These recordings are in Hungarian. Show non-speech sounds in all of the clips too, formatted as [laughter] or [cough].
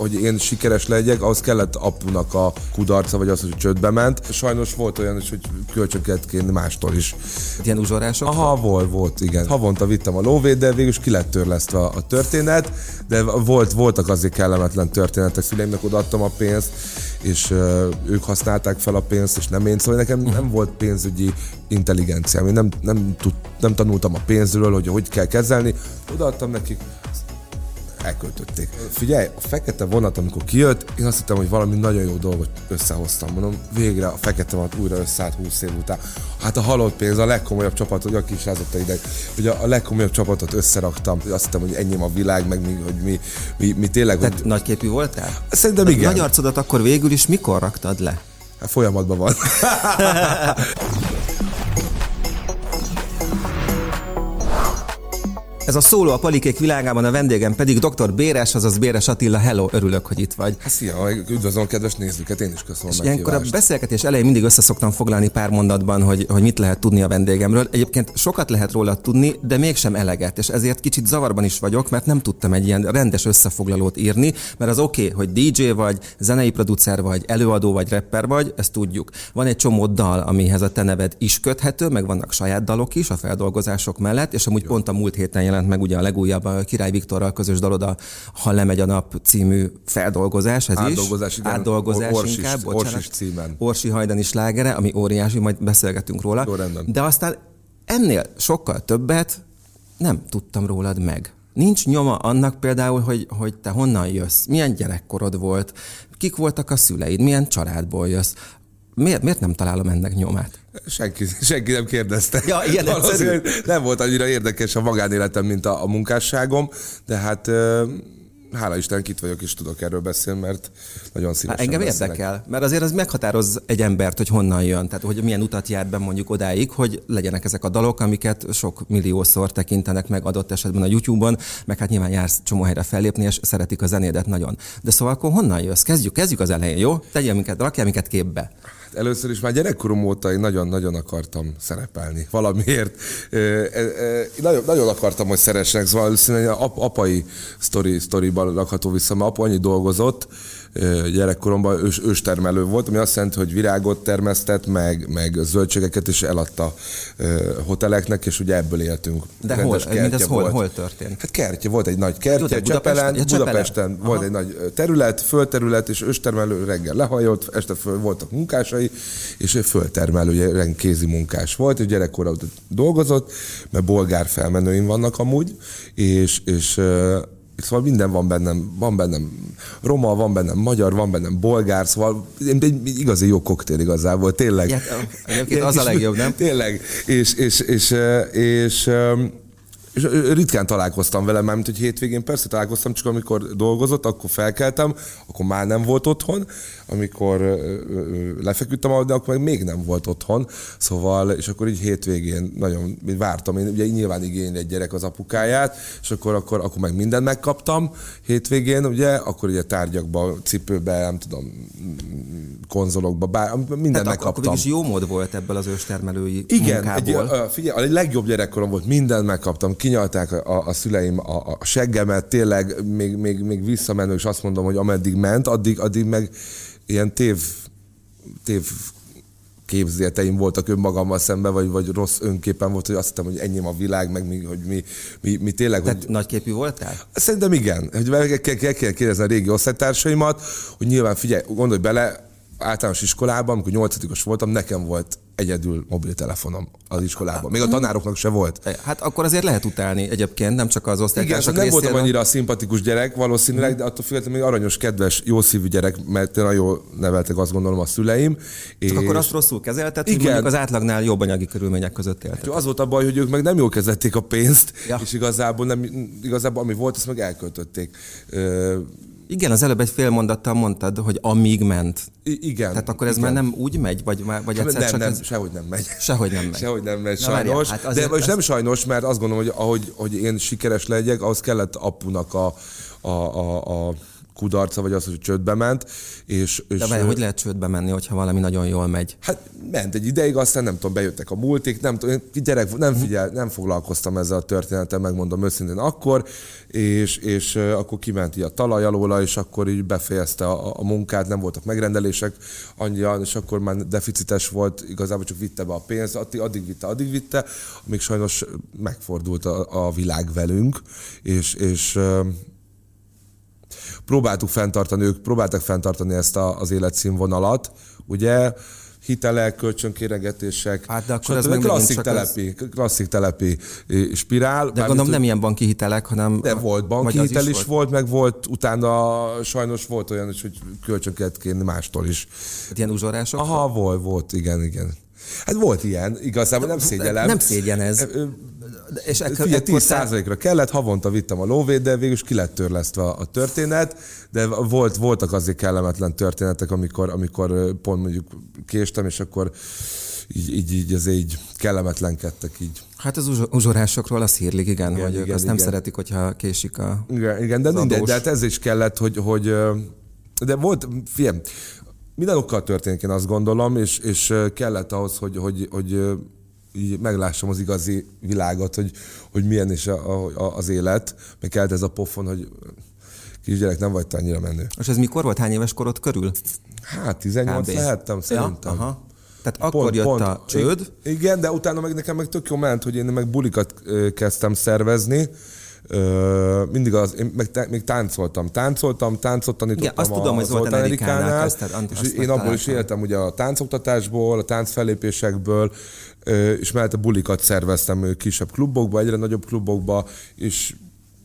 hogy én sikeres legyek, ahhoz kellett apunak a kudarca, vagy az, hogy csődbe ment. Sajnos volt olyan is, hogy kölcsön kellett kérni mástól is. Ilyen uzsorások? Aha, volt, volt, igen. Havonta vittem a lóvét, de végül is ki lett törlesztve a, a történet, de volt, voltak azért kellemetlen történetek. Szüleimnek odaadtam a pénzt, és uh, ők használták fel a pénzt, és nem én. Szóval nekem nem volt pénzügyi intelligenciám. Én nem, nem, tud, nem tanultam a pénzről, hogy hogy kell kezelni. Odaadtam nekik, elköltötték. Figyelj, a fekete vonat, amikor kijött, én azt hittem, hogy valami nagyon jó dolgot összehoztam. Mondom, végre a fekete vonat újra összeállt 20 év után. Hát a halott pénz, a legkomolyabb csapat, hogy aki is rázott ide, hogy a, a legkomolyabb csapatot összeraktam. Azt hittem, hogy ennyi a világ, meg mi, hogy mi, mi, mi tényleg... Tehát hogy... nagyképű voltál? Szerintem igen. Nagy arcodat akkor végül is mikor raktad le? Hát folyamatban van. [laughs] [laughs] Ez a szóló a palikék világában, a vendégem pedig dr. Béres, azaz Béres Attila. Hello, örülök, hogy itt vagy. Hát szia, üdvözlöm kedves nézőket, én is köszönöm És ilyenkor a beszélgetés elején mindig összeszoktam foglalni pár mondatban, hogy, hogy mit lehet tudni a vendégemről. Egyébként sokat lehet róla tudni, de mégsem eleget, és ezért kicsit zavarban is vagyok, mert nem tudtam egy ilyen rendes összefoglalót írni, mert az oké, okay, hogy DJ vagy, zenei producer vagy, előadó vagy, rapper vagy, ezt tudjuk. Van egy csomó dal, amihez a te neved is köthető, meg vannak saját dalok is a feldolgozások mellett, és amúgy Jó. pont a múlt héten jelent meg ugye a legújabb a Király Viktorral közös dalod a Ha lemegy a nap című feldolgozás, ez Átdolgozás, is. Igen. Átdolgozás Orsis, inkább, bocsánat. Orsis címen. Orsi Hajdani slágere, ami óriási, majd beszélgetünk róla. Jó, De aztán ennél sokkal többet nem tudtam rólad meg. Nincs nyoma annak például, hogy, hogy te honnan jössz, milyen gyerekkorod volt, kik voltak a szüleid, milyen családból jössz. Miért, miért nem találom ennek nyomát? Senki, senki nem kérdezte. Ja, ilyen. Nem volt annyira érdekes a magánéletem, mint a, a munkásságom, de hát hála Isten, itt vagyok és tudok erről beszélni, mert nagyon szívesen hát engem beszélek. érdekel, mert azért az meghatároz egy embert, hogy honnan jön, tehát hogy milyen utat jár be mondjuk odáig, hogy legyenek ezek a dalok, amiket sok milliószor tekintenek meg adott esetben a YouTube-on, meg hát nyilván jársz csomó helyre fellépni, és szeretik a zenédet nagyon. De szóval akkor honnan jössz? Kezdjük, kezdjük az elején, jó? Tegyél minket, rakjál minket képbe. Először is már gyerekkorom óta én nagyon-nagyon akartam szerepelni valamiért. Nagyon, nagyon akartam, hogy szeressenek, szóval valószínűleg apai sztori, sztoriban rakható vissza, mert apa annyi dolgozott, gyerekkoromban ős, őstermelő volt, ami azt jelenti, hogy virágot termesztett, meg, meg zöldségeket is eladta hoteleknek, és ugye ebből éltünk. De hol, mindez hol, hol történt? Hát kertje, volt egy nagy kertje, Jó, Csepelen, ja, Budapesten Aha. volt egy nagy terület, földterület, és őstermelő reggel lehajolt, este föl voltak munkásai, és földtermelő, kézi munkás volt, és gyerekkorban dolgozott, mert bolgár felmenőim vannak amúgy, és, és Szóval minden van bennem, van bennem roma, van bennem magyar, van bennem bolgár, szóval egy igazi jó koktél igazából, tényleg. Ja, az a [laughs] legjobb, nem? Tényleg, és, és, és, és, és és ritkán találkoztam vele, mert hogy hétvégén persze találkoztam, csak amikor dolgozott, akkor felkeltem, akkor már nem volt otthon, amikor lefeküdtem, de akkor meg még nem volt otthon, szóval, és akkor így hétvégén nagyon vártam, én ugye nyilván igényli egy gyerek az apukáját, és akkor, akkor, akkor meg mindent megkaptam hétvégén, ugye, akkor ugye tárgyakba, cipőbe, nem tudom, konzolokba, bár, mindent Tehát megkaptam. Akkor is jó mód volt ebből az őstermelői Igen, munkából. egy, figyelj, a legjobb gyerekkorom volt, mindent megkaptam, kinyalták a, a szüleim a, a seggemet, tényleg még, még, még visszamenő, és azt mondom, hogy ameddig ment, addig, addig meg ilyen tév, tév képzéteim voltak önmagammal szemben, vagy, vagy rossz önképen volt, hogy azt hittem, hogy ennyi a világ, meg mi, hogy mi, mi, mi tényleg... Tehát hogy... nagyképű voltál? Szerintem igen. Hogy kell, kell, kell kérdezni a régi osztálytársaimat, hogy nyilván figyelj, gondolj bele, általános iskolában, amikor nyolcadikos voltam, nekem volt egyedül mobiltelefonom az iskolában. Még a tanároknak se volt. Hát akkor azért lehet utálni egyébként, nem csak az osztálytársak Igen, nem voltam annyira szimpatikus gyerek valószínűleg, de attól függetlenül még aranyos, kedves, jó szívű gyerek, mert nagyon jól neveltek azt gondolom a szüleim. Csak és... akkor azt rosszul kezelted, Igen. hogy mondjuk az átlagnál jobb anyagi körülmények között éltek. Az volt a baj, hogy ők meg nem jól kezelték a pénzt, ja. és igazából, nem, igazából ami volt, azt meg elköltötték. Igen, az előbb egy fél mondattal mondtad, hogy amíg ment. I- igen. Tehát akkor ez igen. már nem úgy megy, vagy, vagy egyszer nem, csak nem, ez... sehogy nem megy. Sehogy nem [laughs] megy. Sehogy nem megy, Na, sajnos. hát De most ez... nem sajnos, mert azt gondolom, hogy ahogy hogy én sikeres legyek, ahhoz kellett apunak a, a, a, a kudarca, vagy az, hogy csődbe ment. És, és De várj, hogy lehet csődbe menni, hogyha valami nagyon jól megy? Hát ment egy ideig, aztán nem tudom, bejöttek a multik, nem tudom, gyerek, nem figyel, nem foglalkoztam ezzel a történettel, megmondom őszintén akkor, és, és akkor kiment így a talaj alóla, és akkor így befejezte a, a munkát, nem voltak megrendelések annyian, és akkor már deficites volt, igazából csak vitte be a pénzt, addig vitte, addig vitte, amíg sajnos megfordult a, a világ velünk, és, és próbáltuk fenntartani, ők próbáltak fenntartani ezt a, az életszínvonalat, ugye, hitelek, kölcsönkéregetések. Hát de akkor ez meg klasszik telepi, az... klasszik telepi spirál. De gondolom nem ilyen banki hitelek, hanem... De volt banki hitel is, is volt. volt, meg volt, utána sajnos volt olyan is, hogy kölcsön kellett kérni mástól is. Hát ilyen uzsorások? Aha, volt, volt, igen, igen. Hát volt ilyen, igazából nem szégyellem. Nem szégyen ez. És ekkor, Figyelj, 10 százalékra kellett, havonta vittem a lóvét, de végül is ki lett törlesztve a történet, de volt, voltak azért kellemetlen történetek, amikor, amikor pont mondjuk késtem, és akkor így, így, így azért így kellemetlenkedtek így. Hát az uzsorásokról azt hírlik, igen, igen hogy igen, azt igen. nem szeretik, hogyha késik a Igen, igen de mindegy, de hát ez is kellett, hogy, hogy de volt, figyelj, minden okkal történik, én azt gondolom, és, és kellett ahhoz, hogy, hogy, hogy így meglássam az igazi világot, hogy, hogy milyen is a, a, az élet. Meg kellett ez a pofon, hogy kisgyerek nem vagy annyira menő. És ez mikor volt? Hány éves korod körül? Hát 18 Kb. lehettem szerintem. Ja, aha. Tehát akkor pont, jött pont, a csőd? Igen, de utána meg nekem meg tök jó ment, hogy én meg bulikat kezdtem szervezni, mindig az, én meg, még táncoltam, táncoltam, táncot tanítottam Igen, azt tudom, hogy Zoltán Erikánál, azt, azt, és én abból is éltem ugye a táncoktatásból, a táncfellépésekből, és mellette bulikat szerveztem kisebb klubokba, egyre nagyobb klubokba, és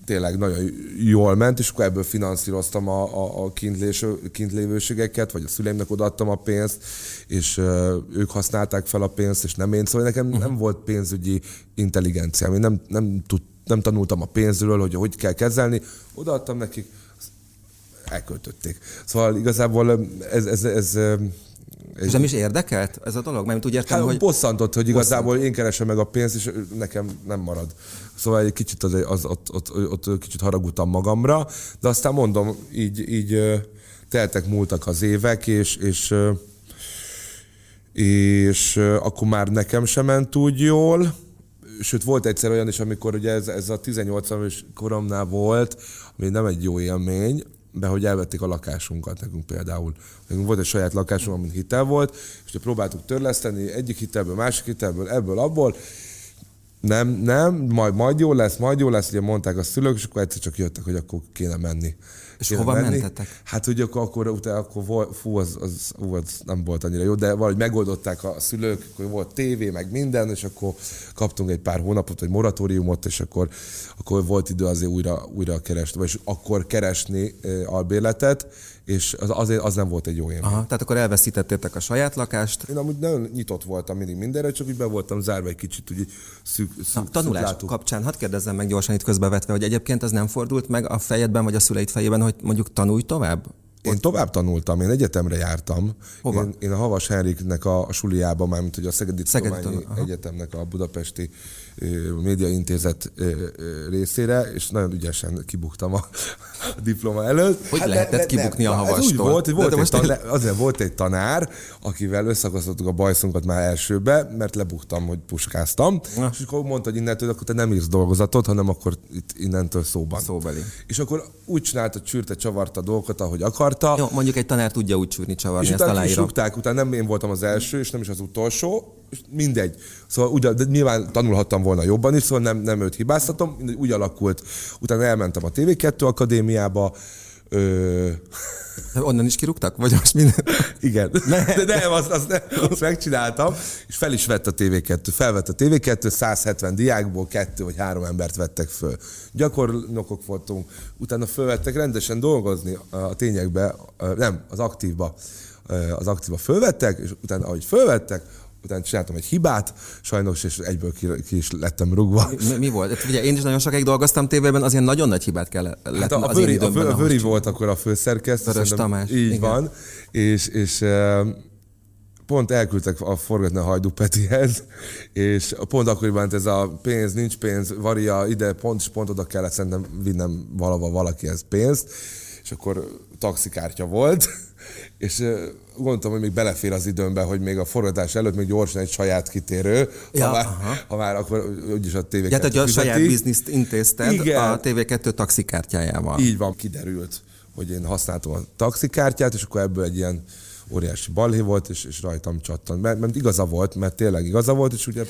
tényleg nagyon jól ment, és akkor ebből finanszíroztam a, a, a kintlés, kintlévőségeket, vagy a szüleimnek odaadtam a pénzt, és uh, ők használták fel a pénzt, és nem én. Szóval nekem uh-huh. nem volt pénzügyi intelligenciám. Én nem, nem, tud, nem tanultam a pénzről, hogy hogy kell kezelni. Odaadtam nekik, elköltötték. Szóval igazából ez, ez, ez, ez és nem is érdekelt ez a dolog? Mert úgy értem, hát, hogy... Bosszantott, hogy igazából én keresem meg a pénzt, és nekem nem marad. Szóval egy kicsit az, az, ott, ott, ott, ott kicsit haragudtam magamra, de aztán mondom, így, így teltek, múltak az évek, és, és, és akkor már nekem sem ment úgy jól, sőt volt egyszer olyan is, amikor ugye ez, ez a 18 éves koromnál volt, ami nem egy jó élmény, de hogy elvették a lakásunkat nekünk például. Nekünk volt egy saját lakásunk, amin hitel volt, és próbáltuk törleszteni egyik hitelből, másik hitelből, ebből, abból, nem, nem, majd, majd jó lesz, majd jó lesz, ugye mondták a szülők, és akkor egyszer csak jöttek, hogy akkor kéne menni. És hova menni. mentetek? Hát ugye akkor, akkor, utána, akkor volt, fú, az, az, az, az, nem volt annyira jó, de valahogy megoldották a szülők, akkor volt tévé, meg minden, és akkor kaptunk egy pár hónapot, egy moratóriumot, és akkor, akkor volt idő azért újra, újra keresni, vagy akkor keresni albérletet, és az, azért az nem volt egy jó élmény. Aha, tehát akkor elveszítettétek a saját lakást? Én amúgy nagyon nyitott voltam mindig mindenre, csak úgy be voltam zárva egy kicsit, úgy szűk, szűk Na, tanulás szűk kapcsán, hadd kérdezzem meg gyorsan itt közbevetve, hogy egyébként ez nem fordult meg a fejedben, vagy a szüleid fejében, hogy mondjuk tanulj tovább? Én tovább tanultam, én egyetemre jártam. Hova? Én, én a Havas Henriknek a, a suliában, mármint hogy a Szegedi, Szegedi Tudományi Egyetemnek a budapesti Média Intézet részére, és nagyon ügyesen kibuktam a, a [laughs] diploma előtt. Hogy hát lehetett de, kibukni de, a havastól? Úgy volt, hogy volt egy tanár, [laughs] azért volt egy tanár, akivel összekasztottuk a bajszunkat már elsőbe, mert lebuktam, hogy puskáztam, Na. és akkor mondta, hogy innentől akkor te nem írsz dolgozatot, hanem akkor itt innentől szóban. Szóbeli. És akkor úgy csinálta, csűrte, csavarta a dolgokat, ahogy akarta. Jó, mondjuk egy tanár tudja úgy csűrni, csavarni, és utána ezt utána, utána nem én voltam az első, és nem is az utolsó, mindegy. Szóval ugye, de nyilván tanulhattam volna jobban is, szóval nem, nem őt hibáztatom, úgy alakult. Utána elmentem a TV2 akadémiába, Ö... Onnan is kirúgtak? Vagy most minden? Igen. Ne. De nem, azt, azt, nem, azt megcsináltam, és fel is vett a TV2. Felvett a TV2, 170 diákból kettő vagy három embert vettek föl. Gyakornokok voltunk, utána fölvettek rendesen dolgozni a tényekbe, nem, az aktívba. Az aktívba fölvettek, és utána, ahogy fölvettek, utána csináltam egy hibát, sajnos, és egyből ki, ki is lettem rugva. Mi, mi volt? Hát, ugye én is nagyon sokáig dolgoztam tévében, azért nagyon nagy hibát kell hát a, a, vöri, a, a Vöri volt akkor a főszerkesztő. Vörös Tamás. Így igen. van. És, és pont elküldtek a forgatni a Hajdú Petihez, és pont akkoriban ez a pénz, nincs pénz, varia ide, pont és pont oda kellett szerintem vinnem valahol valakihez pénzt, és akkor taxikártya volt, és gondoltam, hogy még belefér az időmbe, hogy még a forgatás előtt még gyorsan egy saját kitérő, ja, ha, már, ha már akkor úgyis a TV2 Ja, tehát a saját bizniszt intézted Igen. a TV2 taxikártyájával. Így van, kiderült, hogy én használtam a taxikártyát, és akkor ebből egy ilyen óriási balhé volt, és, és rajtam csattant. Mert, mert igaza volt, mert tényleg igaza volt, és ugye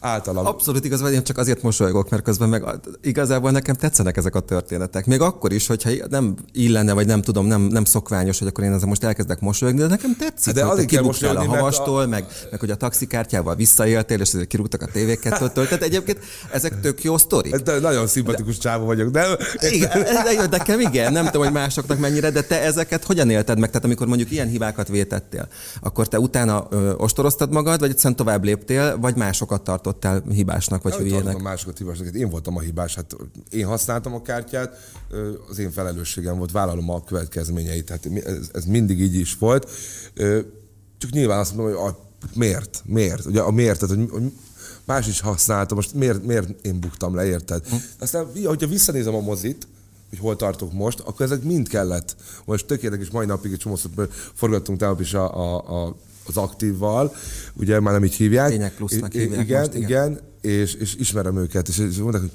általam... Abszolút igaz vagy, én csak azért mosolygok, mert közben meg igazából nekem tetszenek ezek a történetek. Még akkor is, hogyha nem illene, vagy nem tudom, nem, nem szokványos, hogy akkor én ezzel most elkezdek mosolyogni, de nekem tetszik, de te kell a havastól, a... meg, meg hogy a taxikártyával visszaéltél, és ezért kirúgtak a tévéket Tehát egyébként ezek tök jó sztori. De nagyon szimpatikus de... csávó vagyok, de... Igen, de, nekem igen, nem tudom, hogy másoknak mennyire, de te ezeket hogyan élted meg? Tehát amikor mondjuk ilyen hibákat vétettél, akkor te utána ö, ostoroztad magad, vagy egyszerűen tovább léptél, vagy másokat tartottál hibásnak, vagy hülyének? másokat hibásnak. Hát én voltam a hibás. Hát én használtam a kártyát, az én felelősségem volt, vállalom a következményeit. Tehát ez, ez mindig így is volt. Csak nyilván azt mondom, hogy a, miért? Miért? Ugye a miért, tehát, hogy, hogy más is használta, most miért, miért én buktam le, érted? Hm. Aztán, hogyha visszanézem a mozit, hogy hol tartok most, akkor ezek mind kellett. Most tök érdekes, mai napig egy csomószor forgattunk tegnap is a, a, a, az aktívval, ugye már nem így hívják. Tények plusznak hívják igen, most, igen, igen, és, és ismerem őket, és, és mondták, hogy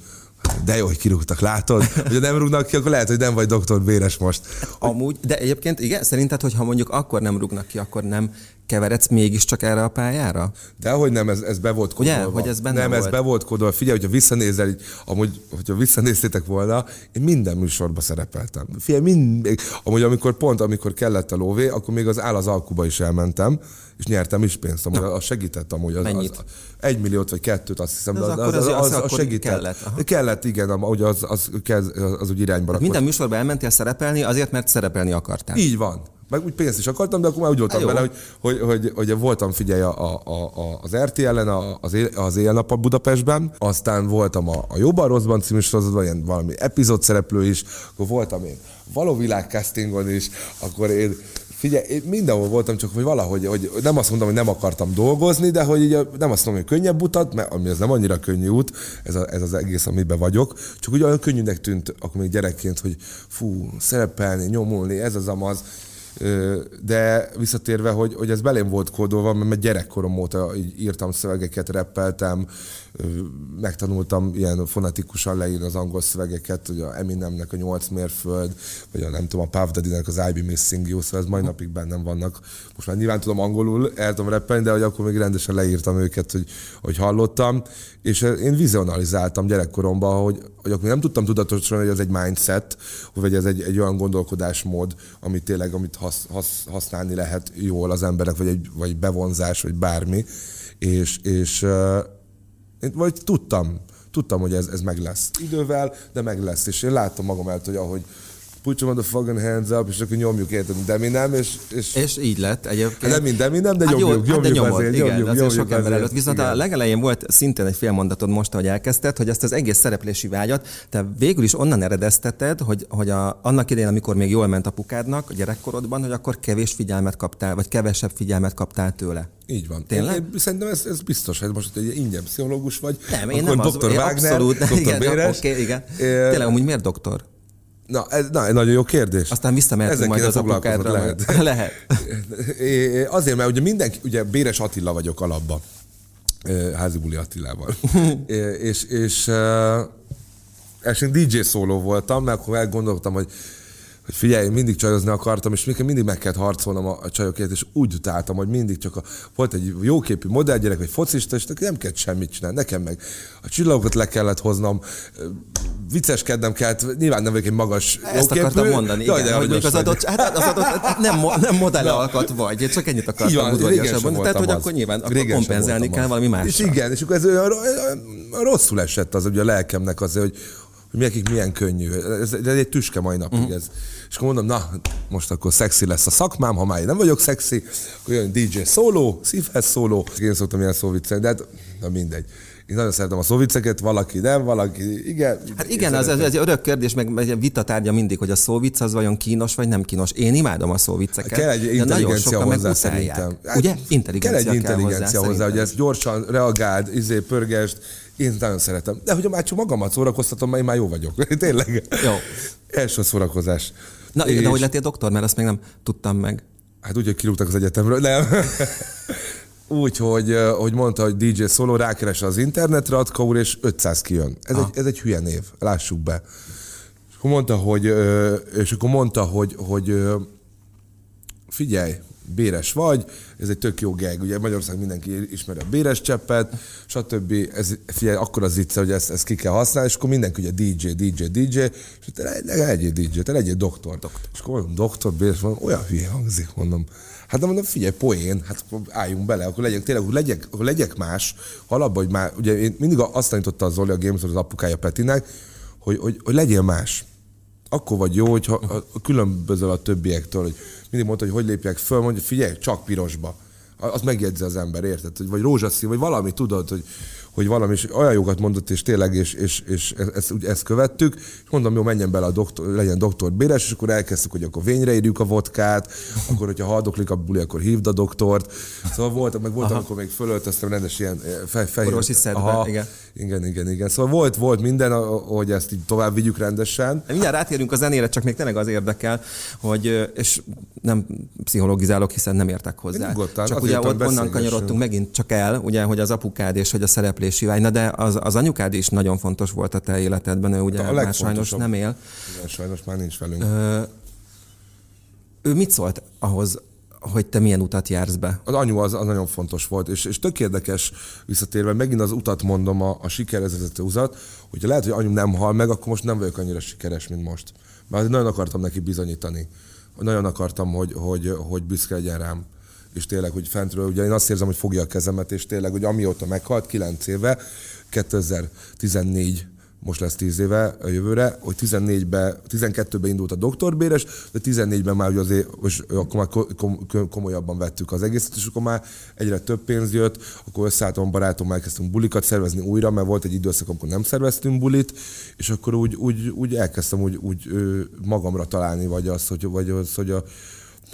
de jó, hogy kirúgtak, látod? Hogyha nem rúgnak ki, akkor lehet, hogy nem vagy doktor Béres most. Amúgy, de egyébként igen, szerinted, hogy ha mondjuk akkor nem rúgnak ki, akkor nem keveredsz mégiscsak erre a pályára? De hogy nem, ez, ez be volt kódolva. Ugye, hogy ez benne Nem, volt. ez be volt kódolva. Figyelj, hogyha visszanézel, így, amúgy, hogyha visszanéztétek volna, én minden műsorba szerepeltem. Figyelj, mind, amúgy amikor pont, amikor kellett a lóvé, akkor még az áll az alkuba is elmentem, és nyertem is pénzt, amúgy az segített amúgy. Az, az, egy milliót vagy kettőt azt hiszem, de az, az, az, az, az, az segített. Kellett, aha. kellett, igen, amúgy az, az, az, az, az úgy irányba rakott. Minden műsorban elmentél szerepelni azért, mert szerepelni akartál. Így van meg úgy pénzt is akartam, de akkor már úgy voltam Há, vele, hogy, hogy, hogy, hogy, voltam figyelj a, a, a, az RTL-en, az, él, az éjjel Budapestben, aztán voltam a, a Jobban Rosszban című sorozatban, ilyen valami epizód szereplő is, akkor voltam én való világ castingon is, akkor én Figyelj, én mindenhol voltam, csak hogy valahogy, hogy nem azt mondom, hogy nem akartam dolgozni, de hogy így nem azt mondom, hogy könnyebb utat, mert ami ez nem annyira könnyű út, ez, a, ez az egész, amiben vagyok, csak úgy olyan könnyűnek tűnt akkor még gyerekként, hogy fú, szerepelni, nyomulni, ez az amaz, de visszatérve, hogy, hogy ez belém volt kódolva, mert gyerekkorom óta írtam szövegeket, reppeltem, megtanultam ilyen fonetikusan leírni az angol szövegeket, hogy a Eminemnek a nyolc mérföld, vagy a nem tudom, a Puff Daddy-nek az I Be Missing You, szóval ez mai napig bennem vannak. Most már nyilván tudom angolul, el tudom reppelni, de hogy akkor még rendesen leírtam őket, hogy, hogy hallottam, és én vizionalizáltam gyerekkoromban, hogy, hogy akkor nem tudtam tudatosan, hogy ez egy mindset, vagy ez egy, egy olyan gondolkodásmód, amit tényleg, amit hasz, hasz, használni lehet jól az emberek, vagy egy vagy bevonzás, vagy bármi. És, és vagy tudtam, tudtam, hogy ez, ez meg lesz idővel, de meg lesz. És én láttam magam előtt, hogy ahogy put a fucking hands up, és akkor nyomjuk érted, de mi nem, és, és... És így lett egyébként. Nem mind, de mi nem, de hát nyomjuk, jó, nyomjuk, hát nyomod, azért, igen, nyomjuk, azért nyomjuk sok ember előtt. Viszont igen. a legelején volt szintén egy félmondatod most, hogy elkezdted, hogy ezt az egész szereplési vágyat, te végül is onnan eredezteted, hogy, hogy a, annak idején, amikor még jól ment apukádnak a gyerekkorodban, hogy akkor kevés figyelmet kaptál, vagy kevesebb figyelmet kaptál tőle. Így van. Tényleg? Én, én szerintem ez, ez biztos, hogy most egy ingyen pszichológus vagy. Nem, én nem doktor az, Wagner, abszolút, doktor [laughs] igen, Béres. Okay, igen. Tényleg, amúgy miért doktor? Na, ez na, nagyon jó kérdés. Aztán visszamehetünk majd az apukádra. Lehet. [laughs] lehet. [laughs] É, azért, mert ugye mindenki, ugye Béres Attila vagyok alapban. Házibuli Attilával. [laughs] és, és és DJ szóló voltam, mert akkor elgondoltam, hogy hogy figyelj, mindig csajozni akartam, és mindig meg kellett harcolnom a, a csajokért, és úgy utáltam, hogy mindig csak a, volt egy jóképű modellgyerek, vagy focista, és nem kellett semmit csinálni. Nekem meg a csillagokat le kellett hoznom, vicceskednem kellett, nyilván nem vagyok egy magas Ezt jóképű. akartam mondani, Jaj, igen, hogy az adott, hát az adott, nem, nem modell alkat vagy, csak ennyit akartam udvariasabban. Tehát, hogy akkor nyilván akkor kompenzálni kell valami más. És igen, és akkor ez olyan rosszul esett az, ugye a lelkemnek az, hogy, hogy nekik milyen könnyű. Ez, ez egy tüske mai napig uh-huh. ez. És akkor mondom, na, most akkor szexi lesz a szakmám, ha már én nem vagyok szexi, akkor jön DJ szóló, szívhez szóló. Én szoktam ilyen szóviccelni, de hát, na mindegy. Én nagyon szeretem a szóviceket, valaki nem, valaki igen. Hát igen, az, ez egy örök kérdés, meg egy vitatárgya mindig, hogy a szóvic az vajon kínos vagy nem kínos. Én imádom a szóvicceket. Kell egy intelligencia hozzá szerintem. Ugye? Intelligencia kell egy intelligencia kell hozzá, hozzá hogy ezt gyorsan reagáld, izé, pörgest, én nagyon szeretem. De hogy már csak magamat szórakoztatom, mert én már jó vagyok. [laughs] Tényleg. Jó. Első szórakozás. Na, és... de hogy lettél doktor, mert azt még nem tudtam meg. Hát úgy, hogy kirúgtak az egyetemről, nem. [laughs] úgy, hogy, hogy mondta, hogy DJ Solo rákeres az internetre, Atka úr, és 500 kijön. Ez, egy, ez egy hülye név, lássuk be. És akkor mondta, hogy, és akkor mondta, hogy, hogy figyelj, béres vagy, ez egy tök jó geg, ugye Magyarország mindenki ismeri a béres cseppet, stb. Ez, figyelj, akkor az vicce, hogy ezt, ezt ki kell használni, és akkor mindenki ugye DJ, DJ, DJ, és te legyél DJ, te legyél doktor. doktor. És akkor mondom, doktor, béres, mondom, olyan hülye hangzik, mondom. Hát nem mondom, figyelj, poén, hát álljunk bele, akkor legyek, tényleg, akkor legyek, akkor legyek más, alapban, hogy már, ugye én mindig azt tanította a Zoli, a Games, az apukája Petinek, hogy, hogy, hogy legyél más. Akkor vagy jó, hogyha különbözöl a többiektől, hogy mindig mondta, hogy hogy lépjek föl, mondja, figyelj, csak pirosba. Azt megjegyzi az ember, érted? Vagy rózsaszín, vagy valami, tudod, hogy, hogy valami, és olyan jogat mondott, és tényleg, és, és, és ezt, ezt követtük, és mondom, jó, menjen bele a doktor, legyen doktor Béres, és akkor elkezdtük, hogy akkor vényre írjuk a vodkát, akkor, hogyha haldoklik a buli, akkor hívd a doktort. Szóval voltak, meg volt, amikor még fölöltöztem rendes ilyen eh, fe, fehér. Orvosi szedbe, igen. Igen, igen, igen. Szóval volt, volt minden, hogy ezt így tovább vigyük rendesen. Mindjárt rátérünk a zenére, csak még tényleg az érdekel, hogy, és nem pszichologizálok, hiszen nem értek hozzá. Nyugodtan, csak ugye ott onnan kanyarodtunk megint csak el, ugye, hogy az apukád és hogy a szereplési vágy. Na de az, az anyukád is nagyon fontos volt a te életedben, ő ugye már sajnos nem él. Igen, sajnos már nincs velünk. Ö, ő mit szólt ahhoz, hogy te milyen utat jársz be? Az anyu az, az nagyon fontos volt, és, és tök érdekes visszatérve, megint az utat mondom, a, a sikerhez vezető utat, hogyha lehet, hogy anyu nem hal meg, akkor most nem vagyok annyira sikeres, mint most. Mert nagyon akartam neki bizonyítani. Nagyon akartam, hogy, hogy, hogy büszke legyen rám. És tényleg, hogy fentről, ugye én azt érzem, hogy fogja a kezemet, és tényleg, hogy amióta meghalt, 9 éve, 2014 most lesz 10 éve a jövőre, hogy 14-ben, 12-ben indult a doktorbéres, de 14-ben már azért, és akkor már komolyabban vettük az egészet, és akkor már egyre több pénz jött, akkor összeálltam barátom, elkezdtünk bulikat szervezni újra, mert volt egy időszak, amikor nem szerveztünk bulit, és akkor úgy, úgy, úgy elkezdtem úgy, úgy magamra találni, vagy azt, hogy, vagy az, hogy a,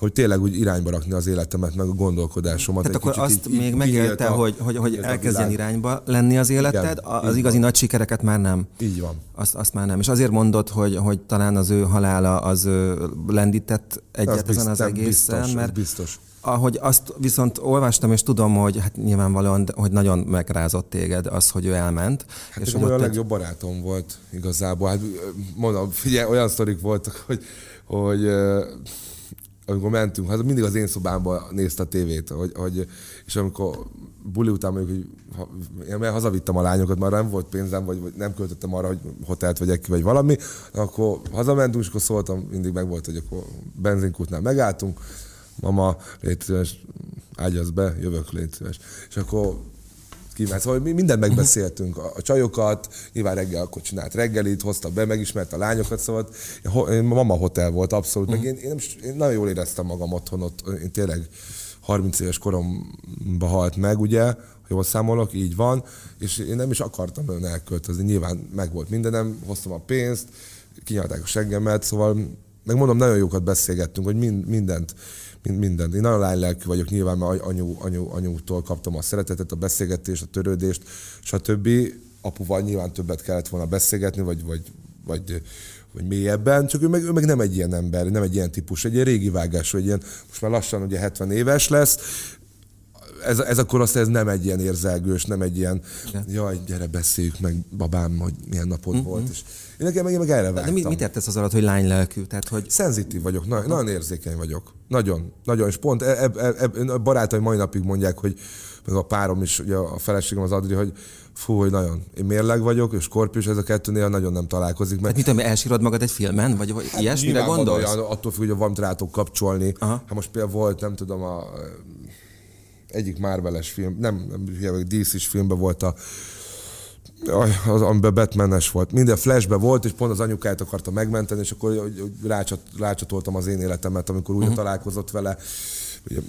hogy tényleg úgy irányba rakni az életemet, meg a gondolkodásomat. Tehát akkor azt így, még megélte, a, hogy, hogy, hogy elkezdjen irányba lenni az életed, Igen, az igazi van. nagy sikereket már nem. Így van. Azt, azt már nem. És azért mondod, hogy, hogy talán az ő halála az lendített egyet ezen az egészen, biztos, mert biztos. Ahogy azt viszont olvastam, és tudom, hogy hát nyilvánvalóan, hogy nagyon megrázott téged az, hogy ő elment. Hát és hogy a legjobb barátom volt igazából. Hát mondom, figyelj, olyan sztorik voltak, hogy, hogy amikor mentünk, hát mindig az én szobámban nézte a tévét, hogy, hogy, és amikor buli után mondjuk, hogy ha, én hazavittem a lányokat, már nem volt pénzem, vagy, vagy nem költöttem arra, hogy hotelt vegyek ki, vagy valami, akkor hazamentünk, és akkor szóltam, mindig meg volt, hogy akkor benzinkútnál megálltunk, mama, légy szíves, ágyaz be, jövök, légy szíves. És akkor kiment. Szóval mi mindent megbeszéltünk, a, a csajokat, nyilván reggel akkor csinált reggelit, hozta be, megismert a lányokat, szóval mama hotel volt abszolút, meg én, én, nem, én nagyon jól éreztem magam otthon, ott én tényleg 30 éves koromban halt meg, ugye, jól számolok, így van, és én nem is akartam nagyon elköltözni, nyilván meg volt mindenem, hoztam a pénzt, kinyalták a seggemet, szóval megmondom, nagyon jókat beszélgettünk, hogy mind, mindent mindent. Én nagyon lánylelkű vagyok nyilván, mert anyu, anyu, anyútól kaptam a szeretetet, a beszélgetést, a törődést, stb. Apuval nyilván többet kellett volna beszélgetni, vagy, vagy, vagy, vagy mélyebben, csak ő meg, ő meg nem egy ilyen ember, nem egy ilyen típus, egy ilyen régi vágás, vagy ilyen, most már lassan ugye 70 éves lesz, ez, ez a korosztály ez nem egy ilyen érzelgős, nem egy ilyen, Igen. jaj, gyere beszéljük meg babám, hogy milyen napod mm-hmm. volt, és nekem meg, meg erre vágtam. De mit, mit értesz az alatt, hogy lánylelkű? Tehát, hogy... Szenzitív vagyok, na, nagyon érzékeny vagyok. Nagyon, nagyon, és pont e, e, e, a barátaim mai napig mondják, hogy meg a párom is, ugye a feleségem az Adri, hogy fú, hogy nagyon. Én mérleg vagyok, és Skorpius ez a kettőnél nagyon nem találkozik. Mert... Hát mit tudom, elsírod magad egy filmen? Vagy, vagy hát ilyesmire gondolsz? Olyan, attól függ, hogy valamit rátok kapcsolni. Aha. Hát most például volt, nem tudom, a egyik Marveles film, nem, nem DC-s filmben volt a az, amiben Batmanes volt. Minden flashbe volt, és pont az anyukáját akarta megmenteni, és akkor rácsat, rácsatoltam az én életemet, amikor újra uh-huh. találkozott vele. Ugye,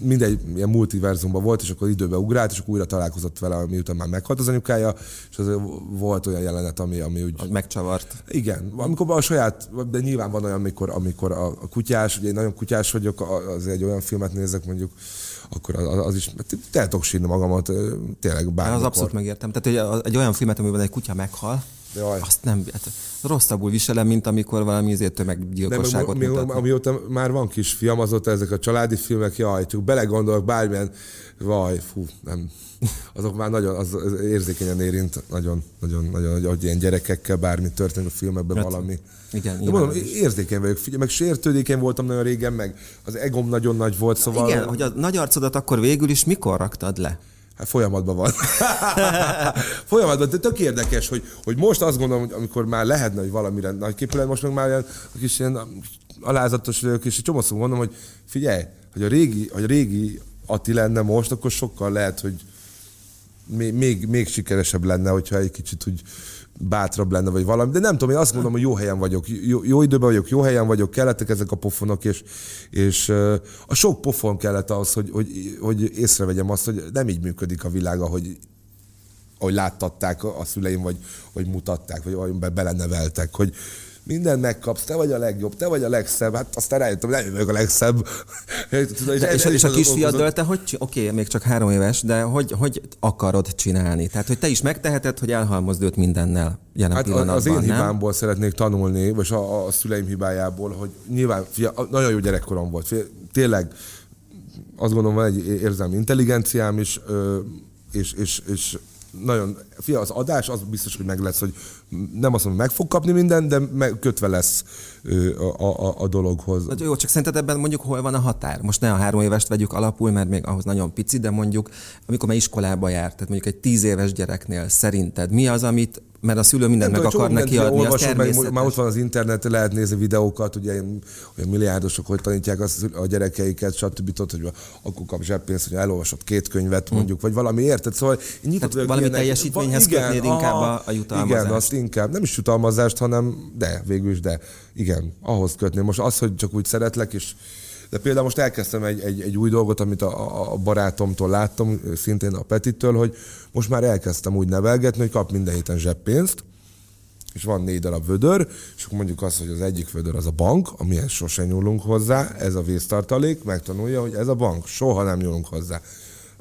mindegy, ilyen multiverzumban volt, és akkor időbe ugrált, és akkor újra találkozott vele, miután már meghalt az anyukája, és az volt olyan jelenet, ami, ami úgy... Megcsavart. Igen, amikor a saját, de nyilván van olyan, amikor, amikor a, a kutyás, ugye én nagyon kutyás vagyok, az egy olyan filmet nézek mondjuk, akkor az, az is, el tudok sírni magamat, tényleg bármikor. Az abszolút megértem. Tehát hogy egy olyan filmet, amiben egy kutya meghal, Jaj. Azt nem, hát rosszabbul viselem, mint amikor valami izé tömeggyilkosságot nem, mutatnak. Amióta már van kisfiam, azóta ezek a családi filmek, jaj, csak belegondolok bármilyen, vaj, fú, nem, azok már nagyon, az, az érzékenyen érint, nagyon, nagyon, nagyon, hogy ilyen gyerekekkel bármi történik a filmekben hát, valami. Igen, De mondom, érzékeny vagyok, figyelj, meg sértődékeny voltam nagyon régen, meg az egom nagyon nagy volt, szóval... Igen, hogy a nagy arcodat akkor végül is mikor raktad le? Hát folyamatban van. [laughs] folyamatban, de tök érdekes, hogy, hogy most azt gondolom, hogy amikor már lehetne, hogy valamire nagy képület, most meg már ilyen, kis ilyen alázatos vagyok, és egy csomó szó mondom, hogy figyelj, hogy a régi, hogy a régi Ati lenne most, akkor sokkal lehet, hogy még, még, még sikeresebb lenne, hogyha egy kicsit úgy bátrabb lenne, vagy valami. De nem tudom, én azt mondom, hogy jó helyen vagyok, jó, jó időben vagyok, jó helyen vagyok, kellettek ezek a pofonok, és, és a sok pofon kellett ahhoz, hogy, hogy, hogy észrevegyem azt, hogy nem így működik a világ, ahogy ahogy láttatták a szüleim, vagy, vagy mutatták, vagy, vagy beleneveltek, hogy, mindent megkapsz, te vagy a legjobb, te vagy a legszebb, hát aztán rájöttem, nem vagyok a legszebb. [laughs] Tudod, és, és, és a kisfiaddal te hogy, oké, okay, még csak három éves, de hogy, hogy akarod csinálni? Tehát, hogy te is megteheted, hogy elhalmozd őt mindennel jelen hát pillanatban, Az én nem? hibámból szeretnék tanulni, vagy a, a szüleim hibájából, hogy nyilván, fia, nagyon jó gyerekkorom volt. Fia, tényleg azt gondolom, van egy érzelmi intelligenciám is, és, és, és nagyon, fia, az adás az biztos, hogy meg lesz, hogy nem azt mondom, meg fog kapni minden, de meg, kötve lesz a, a, a dologhoz. Na, jó, csak szerinted ebben mondjuk hol van a határ? Most ne a három évest vegyük alapul, mert még ahhoz nagyon pici, de mondjuk, amikor már iskolába járt, tehát mondjuk egy tíz éves gyereknél szerinted mi az, amit mert a szülő mindent nem, meg akar neki adni, az meg, Már ott van az internet, lehet nézni videókat, ugye olyan milliárdosok, hogy tanítják azt a gyerekeiket, stb. Tudod, hogy akkor kap zseppénzt, hogy elolvasott két könyvet hm. mondjuk, vagy valami érted. Szóval én nyitott Tehát valami ilyenek, teljesítményhez igen, kötnéd inkább a, a jutalmazást. Igen, azt inkább, nem is jutalmazást, hanem de, végül is de. Igen, ahhoz kötném. Most az, hogy csak úgy szeretlek, és de például most elkezdtem egy, egy, egy új dolgot, amit a, a barátomtól láttam, szintén a Petitől, hogy most már elkezdtem úgy nevelgetni, hogy kap minden héten zseppénzt, és van négy darab vödör, és akkor mondjuk azt, hogy az egyik vödör az a bank, amihez sose nyúlunk hozzá, ez a vésztartalék, megtanulja, hogy ez a bank, soha nem nyúlunk hozzá.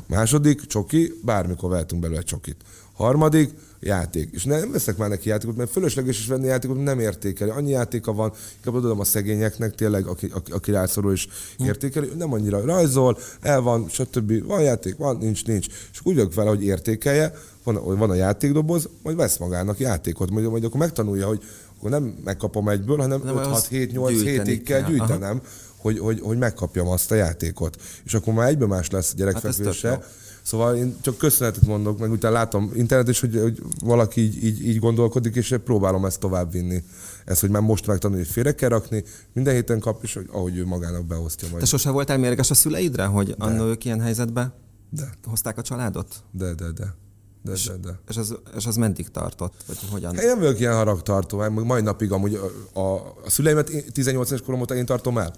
Második, csoki, bármikor vehetünk belőle csokit. Harmadik, játék. És nem veszek már neki játékot, mert fölösleges is venni játékot, nem értékeli. Annyi játéka van, inkább adom a szegényeknek tényleg, aki, aki, aki rászorul és hm. értékeli, nem annyira rajzol, el van, stb. Van játék, van, nincs, nincs. És úgy vagyok vele, hogy értékelje, van, van a játékdoboz, majd vesz magának játékot, majd, majd akkor megtanulja, hogy akkor nem megkapom egyből, hanem 5-6-7-8 hétig kell, kell gyűjtenem, hogy, hogy, hogy megkapjam azt a játékot. És akkor már egyben más lesz a gyerekfekvése. Hát Szóval én csak köszönetet mondok, meg utána látom internet is, hogy, hogy valaki így, így, így gondolkodik, és próbálom ezt továbbvinni. Ez, hogy már most megtanulni, hogy félre kell rakni, minden héten kap, és hogy ahogy ő magának beosztja majd. Te sose voltál mérges a szüleidre, hogy annó ők ilyen helyzetbe de. hozták a családot? De, de, de. De, és, de, de. És, az, és az meddig tartott? Vagy hogyan? Én nem vagyok ilyen haragtartó, mai napig amúgy a, a, a szüleimet 18 éves korom óta én tartom el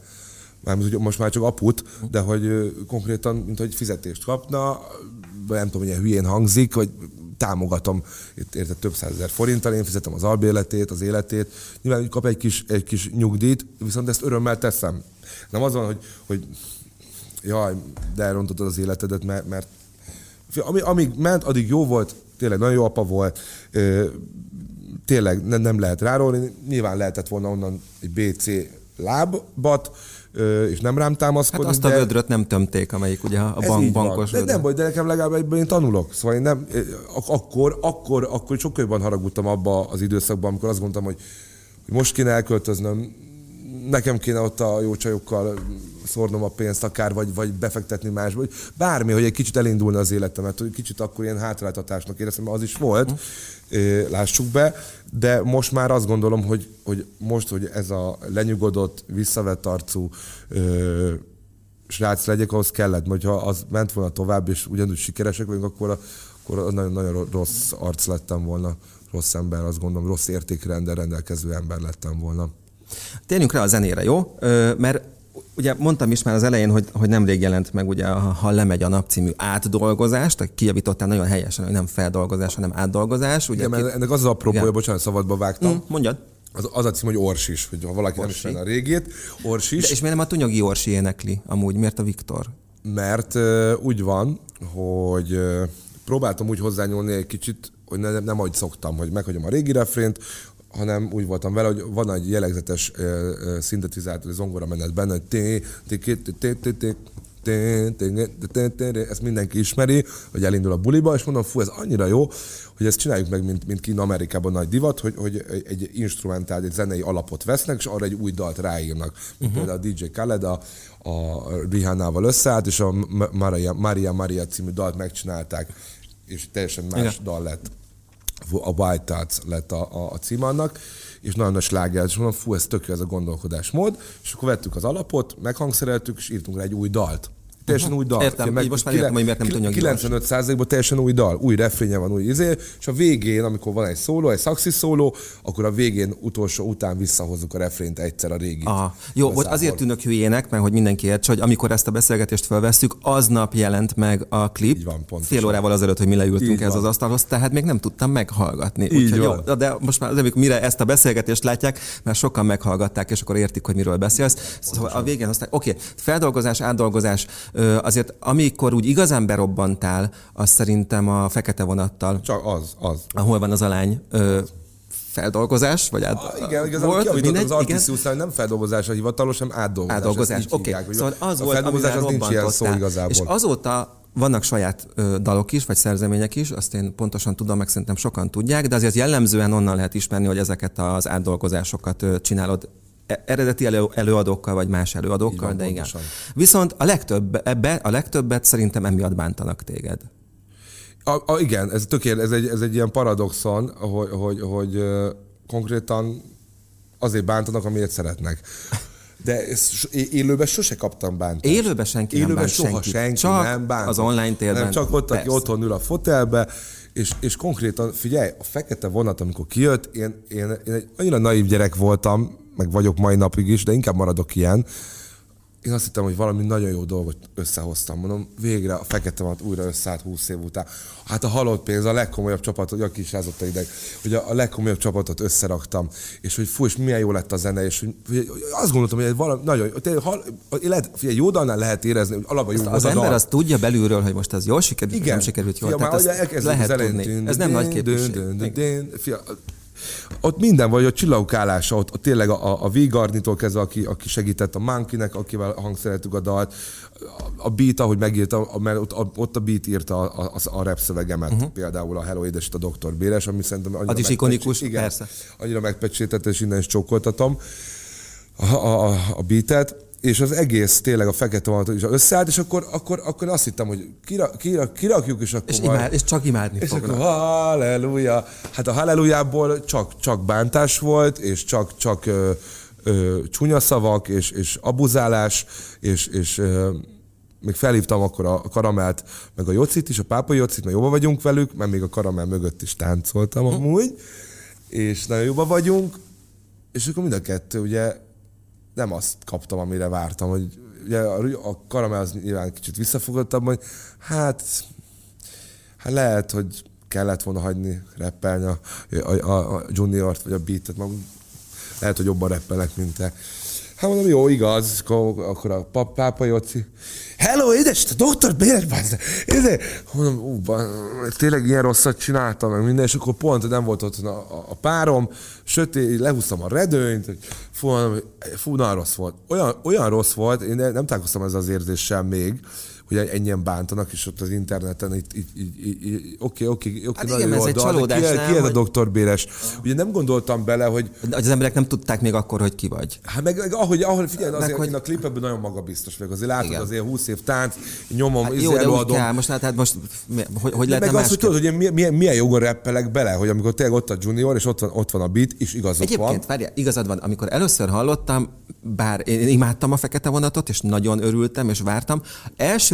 mármint, most már csak aput, de hogy konkrétan, mint hogy fizetést kapna, nem tudom, hogy hülyén hangzik, vagy támogatom, érted több százezer forinttal, én fizetem az albéletét, az életét, nyilván hogy kap egy kis, egy kis nyugdíjt, viszont ezt örömmel teszem. Nem az van, hogy, hogy jaj, de elrontottad az életedet, mert, mert ami, amíg ment, addig jó volt, tényleg nagyon jó apa volt, tényleg nem, nem lehet rárólni, nyilván lehetett volna onnan egy BC lábat, és nem rám támaszkodni. Hát azt a vödröt nem tömték, amelyik ugye a bank, bankos De nem baj, de nekem legalább egyben én tanulok. Szóval én nem, akkor, akkor, akkor sokkal jobban haragudtam abba az időszakban, amikor azt gondoltam, hogy, hogy most kéne elköltöznöm, nekem kéne ott a jó csajokkal szórnom a pénzt akár, vagy, vagy befektetni másba, vagy bármi, hogy egy kicsit elindulna az életemet, hogy kicsit akkor ilyen hátráltatásnak éreztem, mert az is volt, uh-huh. lássuk be, de most már azt gondolom, hogy, hogy most, hogy ez a lenyugodott, visszavett arcú ö, srác legyek, ahhoz kellett, mert ha az ment volna tovább, és ugyanúgy sikeresek vagyunk, akkor, akkor nagyon, nagyon rossz arc lettem volna, rossz ember, azt gondolom, rossz értékrendel rendelkező ember lettem volna. Térjünk rá a zenére, jó? Mert ugye mondtam is már az elején, hogy, hogy nemrég jelent meg ugye a Ha lemegy a nap című átdolgozást, kijavítottál nagyon helyesen, hogy nem feldolgozás, hanem átdolgozás. Ugye, Igen, ennek az az apropója, bocsánat, szabadba vágtam. Mm, mondjad. Az, az a cím, hogy Orsis, hogy ha valaki Orsi. nem ismer a régét. Orsis. De és miért nem a Tunyagi Orsi énekli amúgy? Miért a Viktor? Mert uh, úgy van, hogy uh, próbáltam úgy hozzányúlni egy kicsit hogy ne, nem ahogy szoktam, hogy meghagyom a régi refrént, hanem úgy voltam vele, hogy van egy jellegzetes szintetizátor, zongora menet benne, hogy té, té, té, té, té, té, ezt mindenki ismeri, hogy elindul a buliba, és mondom, fú, ez annyira jó, hogy ezt csináljuk meg, mint, mint kín Amerikában nagy divat, hogy, hogy egy instrumentál, egy zenei alapot vesznek, és arra egy új dalt ráírnak. Uh-huh. Például a DJ Khaled a, a Rihannával összeállt, és a Maria, Maria Maria című dalt megcsinálták, és teljesen más Igen. dal lett. A White Tarts lett a, a, a cím annak, és nagyon nagy sláger, és mondom, fú, ez tök a gondolkodásmód, és akkor vettük az alapot, meghangszereltük, és írtunk rá egy új dalt teljesen új dal. Értem, meg, most már értem, hogy miért nem tudja 95%-ban teljesen új dal, új refrénye van, új izé, és a végén, amikor van egy szóló, egy szaxi szóló, akkor a végén utolsó után visszahozzuk a refrént egyszer a régi. Aha. Jó, volt azért tűnök hülyének, mert hogy mindenki értse, hogy amikor ezt a beszélgetést felvesztük, aznap jelent meg a klip, van, fél órával azelőtt, hogy mi leültünk ez az asztalhoz, tehát még nem tudtam meghallgatni. Így Úgyhogy van. jó, de most már amikor mire ezt a beszélgetést látják, mert sokan meghallgatták, és akkor értik, hogy miről beszélsz. Szóval a végén aztán, oké, okay, feldolgozás, átdolgozás, azért amikor úgy igazán berobbantál, az szerintem a fekete vonattal. Csak az, az. Ahol van az a lány. Feldolgozás, vagy át... Ah, igen, igazából volt, mindegy, az Artisius, hogy nem feldolgozás a hivatalos, hanem átdolgozás. Átdolgozás, oké. Okay. Szóval az a volt, feldolgozás az nincs ilyen szó igazából. És azóta vannak saját ö, dalok is, vagy szerzemények is, azt én pontosan tudom, meg szerintem sokan tudják, de azért jellemzően onnan lehet ismerni, hogy ezeket az átdolgozásokat ö, csinálod eredeti elő, előadókkal, vagy más előadókkal, van, de igen. Pontosan. Viszont a, legtöbb, ebbe, a legtöbbet szerintem emiatt bántanak téged. A, a, igen, ez tökéletes, ez egy, ez egy ilyen paradoxon, hogy, hogy, hogy konkrétan azért bántanak, amiért szeretnek. De ezt élőben sose kaptam bántást. Élőben senki élőben nem bánt soha senki. senki csak nem bánt. az online térben. Nem, csak ott, aki otthon ül a fotelbe, és, és konkrétan, figyelj, a fekete vonat, amikor kijött, én, én, én egy annyira naív gyerek voltam, meg vagyok mai napig is, de inkább maradok ilyen, én azt hittem, hogy valami nagyon jó dolgot összehoztam. Mondom, végre a fekete van újra összeállt 20 év után. Hát a halott pénz, a legkomolyabb csapat, hogy aki is rázott a ideg, hogy a, a legkomolyabb csapatot összeraktam, és hogy fú, és milyen jó lett a zene, és hogy, hogy azt gondoltam, hogy valami nagyon, tényleg, hal, lehet, figyelj, jó dalnál lehet érezni, hogy alapban jó Az az ember azt tudja belülről, hogy most ez jól sikerült, Igen. nem sikerült jól. Fia, Tehát azt lehet tudni. Ez nem nagy képviség ott minden vagy, a csillagkálása, ott, ott tényleg a, a Vigarnitól kezdve, aki, aki segített a Monkeynek, akivel hangszereltük a dalt, a beat, ahogy megírta, mert ott, ott a beat írta a, a, a rap szövegemet, uh-huh. például a Hello Édes, a Dr. Béres, ami szerintem annyira Az is ikonikus, igen, persze. Annyira megpecsétett, és innen is csókoltatom a, a, a beatet és az egész tényleg a fekete vonat is összeállt, és akkor, akkor, akkor azt hittem, hogy kira, kira, kirakjuk, és akkor és, majd... imád, és csak imádni és fognak. akkor halleluja. Hát a hallelujából csak, csak bántás volt, és csak, csak ö, ö, csúnya szavak, és, és abuzálás, és, és ö, még felhívtam akkor a karamelt, meg a jocit is, a pápa jocit, mert jobban vagyunk velük, mert még a karamell mögött is táncoltam amúgy, és nagyon jobban vagyunk, és akkor mind a kettő ugye nem azt kaptam, amire vártam, hogy ugye a karamell az nyilván kicsit visszafogottabb, hogy hát, hát lehet, hogy kellett volna hagyni reppelni a, a, a, a juniort, vagy a beatet, mag, lehet, hogy jobban reppelek, mint te. Hát mondom, jó, igaz, akkor a pap, pápa Joci. Hello, édes, doktor Béres, Ide. Mondom, ú, tényleg ilyen rosszat csináltam, meg minden, és akkor pont nem volt ott a, a, a párom, sötét, lehúztam a redőnyt, hogy fú, fú, nagyon rossz volt. Olyan, olyan rossz volt, én nem találkoztam ezzel az érzéssel még, hogy ennyien bántanak, és ott az interneten itt, itt, itt, itt oké, oké, oké, nagyon jó ez egy csalódás, ki, nem, ki ez a doktor Béres? Ugye nem gondoltam bele, hogy... Az emberek nem tudták még akkor, hogy ki vagy. Hát meg, meg ahogy, ahogy figyelj, azért meg, hogy... én a klipekben nagyon magabiztos vagyok. Azért látod, Igen. azért 20 év tánc, nyomom, hát jó, de úgy kell, most, hát, hát most hogy, hogy lehet Meg azt, hogy tudod, hogy milyen, milyen jogon reppelek bele, hogy amikor tényleg ott a junior, és ott van, ott van a beat, és igazad Egyébként, van. várjál, igazad van, amikor először hallottam, bár én imádtam a fekete vonatot, és nagyon örültem, és vártam,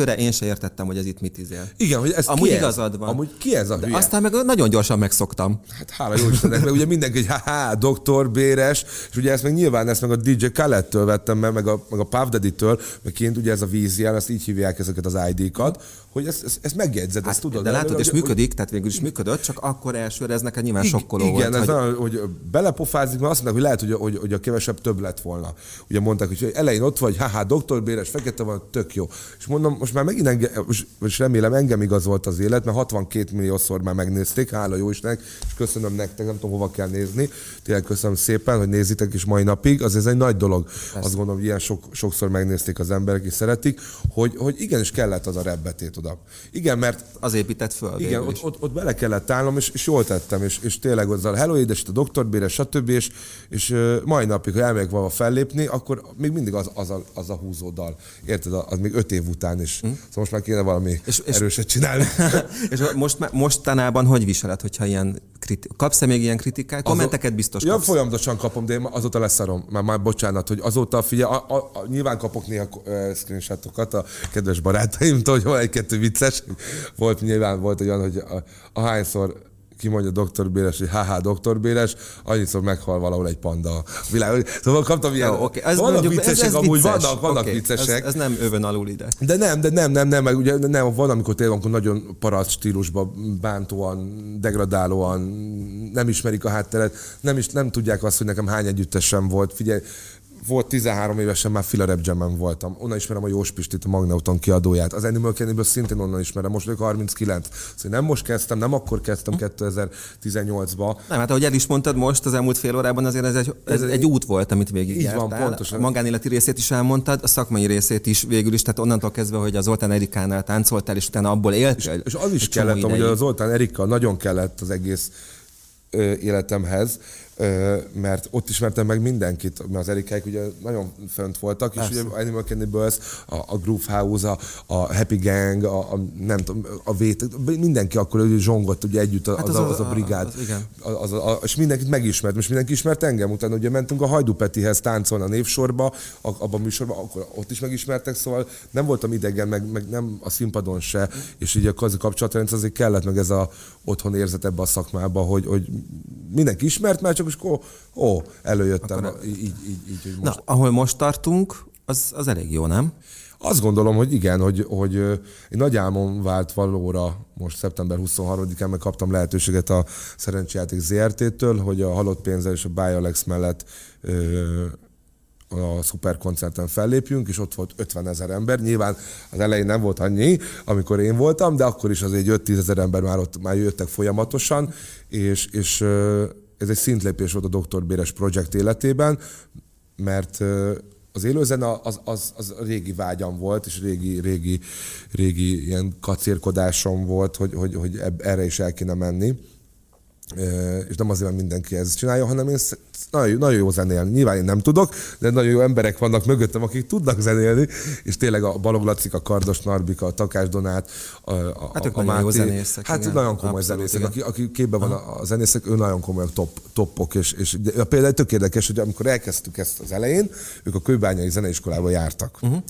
elsőre én se értettem, hogy ez itt mit izél. Igen, hogy ez Amúgy ki igazad van. Amúgy ki ez a hülye? De aztán meg nagyon gyorsan megszoktam. Hát hála jó Istennek, mert ugye mindenki, hogy ha doktor Béres, és ugye ezt meg nyilván ezt meg a DJ Khaled-től vettem meg, meg a, meg a Puff Daddy-től, meg kint ugye ez a vízjel, ezt így hívják ezeket az ID-kat, hogy ezt, ezt, ezt megjegyzed, hát, ezt tudod. De látod, és működik, hogy, tehát végül is működött, csak akkor elsőre ez neked nyilván sokkoló igen, volt. Igen, ez hogy... hogy belepofázik, mert azt mondják, hogy lehet, hogy, hogy, hogy a kevesebb több lett volna. Ugye mondták, hogy elején ott vagy, haha, doktor Béres, fekete van, tök jó. És mondom, most már megint engem, most remélem engem igazolt az élet, mert 62 milliószor már megnézték, hála jó Istennek, és köszönöm nektek, nem tudom hova kell nézni. Tényleg köszönöm szépen, hogy nézitek is mai napig. Az ez egy nagy dolog. Persze. Azt gondolom, hogy ilyen sok, sokszor megnézték az emberek, és szeretik, hogy, hogy igenis kellett az a rebbetét oda. Igen, mert... Az épített föl. Igen, ott, ott, ott, bele kellett állnom, és, és jól tettem, és, és tényleg azzal Hello édes, a doktorbére, stb. És, és uh, mai napig, ha elmegyek valahol fellépni, akkor még mindig az, az, a, az a húzódal. Érted? Az még öt év után is. Hm? Szóval most már kéne valami és, erőset csinálni. [laughs] és most, mostanában hogy viseled, hogyha ilyen kriti- kapsz-e még ilyen kritikát? Kommenteket biztos kapsz. Ja, folyamatosan kapom, de én azóta leszarom. Már, már bocsánat, hogy azóta figyelj, a, a, a, nyilván kapok néha screenshotokat a kedves barátaimtól, hogy hol egy-kettő vicces. Volt nyilván volt olyan, hogy a, ahányszor kimondja doktor Béres, hogy haha, doktor Béres, annyiszor meghal valahol egy panda a világ. Szóval kaptam ilyen, Jó, okay. ez vannak mondjuk, viccesek, ez, ez amúgy vicces. vannak, vannak okay. viccesek. Ez, ez, nem övön alul ide. De nem, de nem, nem, nem, meg ugye nem, van, amikor tényleg amikor nagyon paraszt stílusban, bántóan, degradálóan, nem ismerik a hátteret, nem is nem tudják azt, hogy nekem hány együttesem volt. Figyelj, volt 13 évesen már Fila Rap voltam. Onnan ismerem a Jós Pistit, a Magneuton kiadóját. Az Animal Cannibal szintén onnan ismerem, most vagyok 39. Szóval nem most kezdtem, nem akkor kezdtem 2018-ba. Nem, hát ahogy el is mondtad most, az elmúlt fél órában azért ez egy, ez egy út volt, amit végig Így van, pontosan. A magánéleti részét is elmondtad, a szakmai részét is végül is, tehát onnantól kezdve, hogy az Zoltán Erikánál táncoltál, és utána abból éltél. És, és az is kellett, hogy az Zoltán Erika nagyon kellett az egész életemhez, mert ott ismertem meg mindenkit, mert az Erikáik ugye nagyon fönt voltak, és ugye Animal Cannibals, a, a Groove House, a, a Happy Gang, a, a nem tudom, a Vét, mindenki akkor ugye zsongott ugye együtt az, hát az, a, az a brigád. Az, igen. Az, a, és mindenkit megismert, most mindenki ismert engem, utána ugye mentünk a Hajdu Petihez táncolni a névsorba, abban a műsorban, akkor ott is megismertek, szóval nem voltam idegen, meg, meg nem a színpadon se, és így a kapcsolatrendszer azért kellett meg ez a otthon érzet ebbe a szakmába, hogy, hogy mindenki ismert már, csak most ó, ó előjöttem Akkor... így, így, így, így, hogy most. Na, ahol most tartunk, az, az elég jó, nem? Azt gondolom, hogy igen, hogy, hogy egy nagy álmom vált valóra most szeptember 23-án, meg kaptam lehetőséget a Szerencsejáték ZRT-től, hogy a Halott Pénzzel és a Bialex mellett ö, a szuperkoncerten fellépjünk, és ott volt 50 ezer ember. Nyilván az elején nem volt annyi, amikor én voltam, de akkor is azért 5-10 ezer ember már ott már jöttek folyamatosan, és, és ez egy szintlépés volt a Dr. Béres projekt életében, mert az élőzene az, az, az régi vágyam volt, és régi, régi, régi ilyen kacérkodásom volt, hogy, hogy, hogy erre is el kéne menni és nem azért, mert mindenki ezt csinálja, hanem én nagyon, nagyon jó zenélni. Nyilván én nem tudok, de nagyon jó emberek vannak mögöttem, akik tudnak zenélni, és tényleg a Balog Lacik, a Kardos Narbika, a Takás Donát, a, a, hát a, a Máté, jó zenészek. Hát igen. nagyon komoly Abszolút, zenészek, aki, aki képben van a, a zenészek, ő nagyon komoly top, toppok, és, és például tök érdekes, hogy amikor elkezdtük ezt az elején, ők a Kőbányai Zeneiskolába jártak. Uh-huh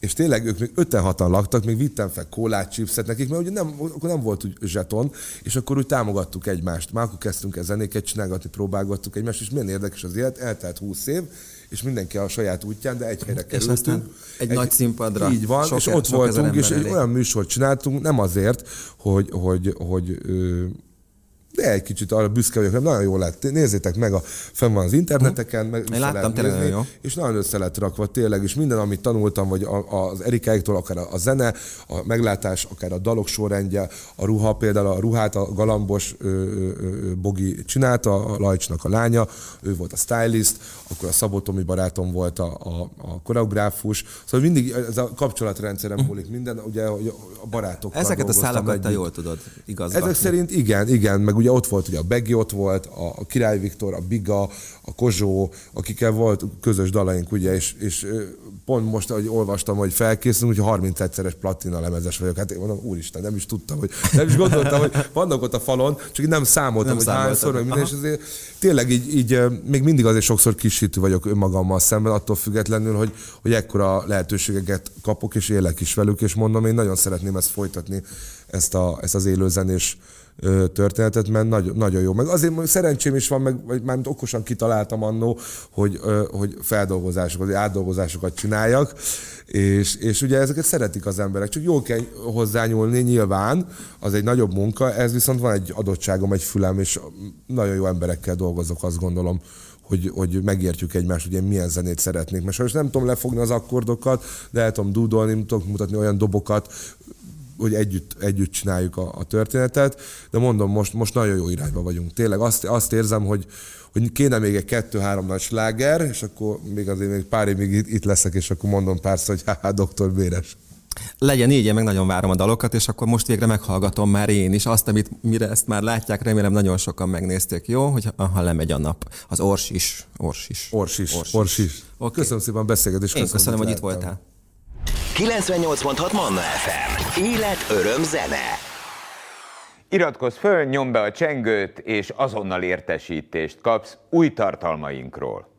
és tényleg ők még 56-an laktak, még vittem fel kólát, chipset nekik, mert ugye nem, akkor nem volt úgy zseton, és akkor úgy támogattuk egymást. Már akkor kezdtünk el zenéket csinálgatni, próbálgattuk egymást, és milyen érdekes az élet, eltelt 20 év, és mindenki a saját útján, de egy helyre kerültünk. egy, egy nagy színpadra. Így van, sok, és ott voltunk, és egy olyan műsort csináltunk, nem azért, hogy, hogy, hogy, hogy de egy kicsit arra büszke vagyok, nagyon jó lett. Nézzétek meg, a, fenn van az interneteken, meg Én láttam, tényleg jó. És nagyon össze lett rakva tényleg, és minden, amit tanultam, vagy az Erikáiktól, akár a zene, a meglátás, akár a dalok sorrendje, a ruha, például a ruhát a Galambos ö, ö, ö, Bogi csinálta, a Lajcsnak a lánya, ő volt a stylist, akkor a Szabó Tomi barátom volt a, a, a koreográfus, szóval mindig ez a kapcsolatrendszerem mhm. múlik minden, ugye a barátokkal Ezeket a szálakat te jól tudod igazgatni. Ezek szerint igen, igen, meg ugye ott volt, ugye a Begi ott volt, a Király Viktor, a Biga, a Kozsó, akikkel volt közös dalaink, ugye, és, és pont most, hogy olvastam, hogy felkészülünk, hogy 30 egyszeres platina lemezes vagyok. Hát én mondom, úristen, nem is tudtam, hogy nem is gondoltam, hogy vannak ott a falon, csak én nem számoltam, nem hogy hányszor, meg minden, és azért tényleg így, így, még mindig azért sokszor kisítő vagyok önmagammal szemben, attól függetlenül, hogy, hogy ekkora lehetőségeket kapok, és élek is velük, és mondom, én nagyon szeretném ezt folytatni, ezt, a, ezt az élőzenés történetet, mert nagyon, nagyon jó. Meg azért szerencsém is van, meg vagy már okosan kitaláltam annó, hogy, hogy feldolgozásokat, vagy átdolgozásokat csináljak, és, és ugye ezeket szeretik az emberek, csak jól kell hozzányúlni nyilván, az egy nagyobb munka, ez viszont van egy adottságom, egy fülem, és nagyon jó emberekkel dolgozok, azt gondolom, hogy, hogy megértjük egymást, hogy én milyen zenét szeretnék. Mert sajnos nem tudom lefogni az akkordokat, de el tudom dúdolni, tudok mutatni olyan dobokat, hogy együtt, együtt csináljuk a, a történetet, de mondom, most, most nagyon jó irányba vagyunk. Tényleg azt, azt érzem, hogy, hogy kéne még egy kettő-három nagy sláger, és akkor még azért még pár évig itt, leszek, és akkor mondom párszor, hogy [laughs] hát doktor Béres. Legyen így, én meg nagyon várom a dalokat, és akkor most végre meghallgatom már én is azt, amit mire ezt már látják, remélem nagyon sokan megnézték, jó? Hogy ha lemegy a nap. Az ors is. Ors is. Ors is. Ors is. Ors is. Okay. Köszönöm szépen a beszélgetést. Én köszönöm, hogy itt voltál. 98.6 Manna FM. Élet, öröm, zene. Iratkozz föl, nyomd be a csengőt, és azonnal értesítést kapsz új tartalmainkról.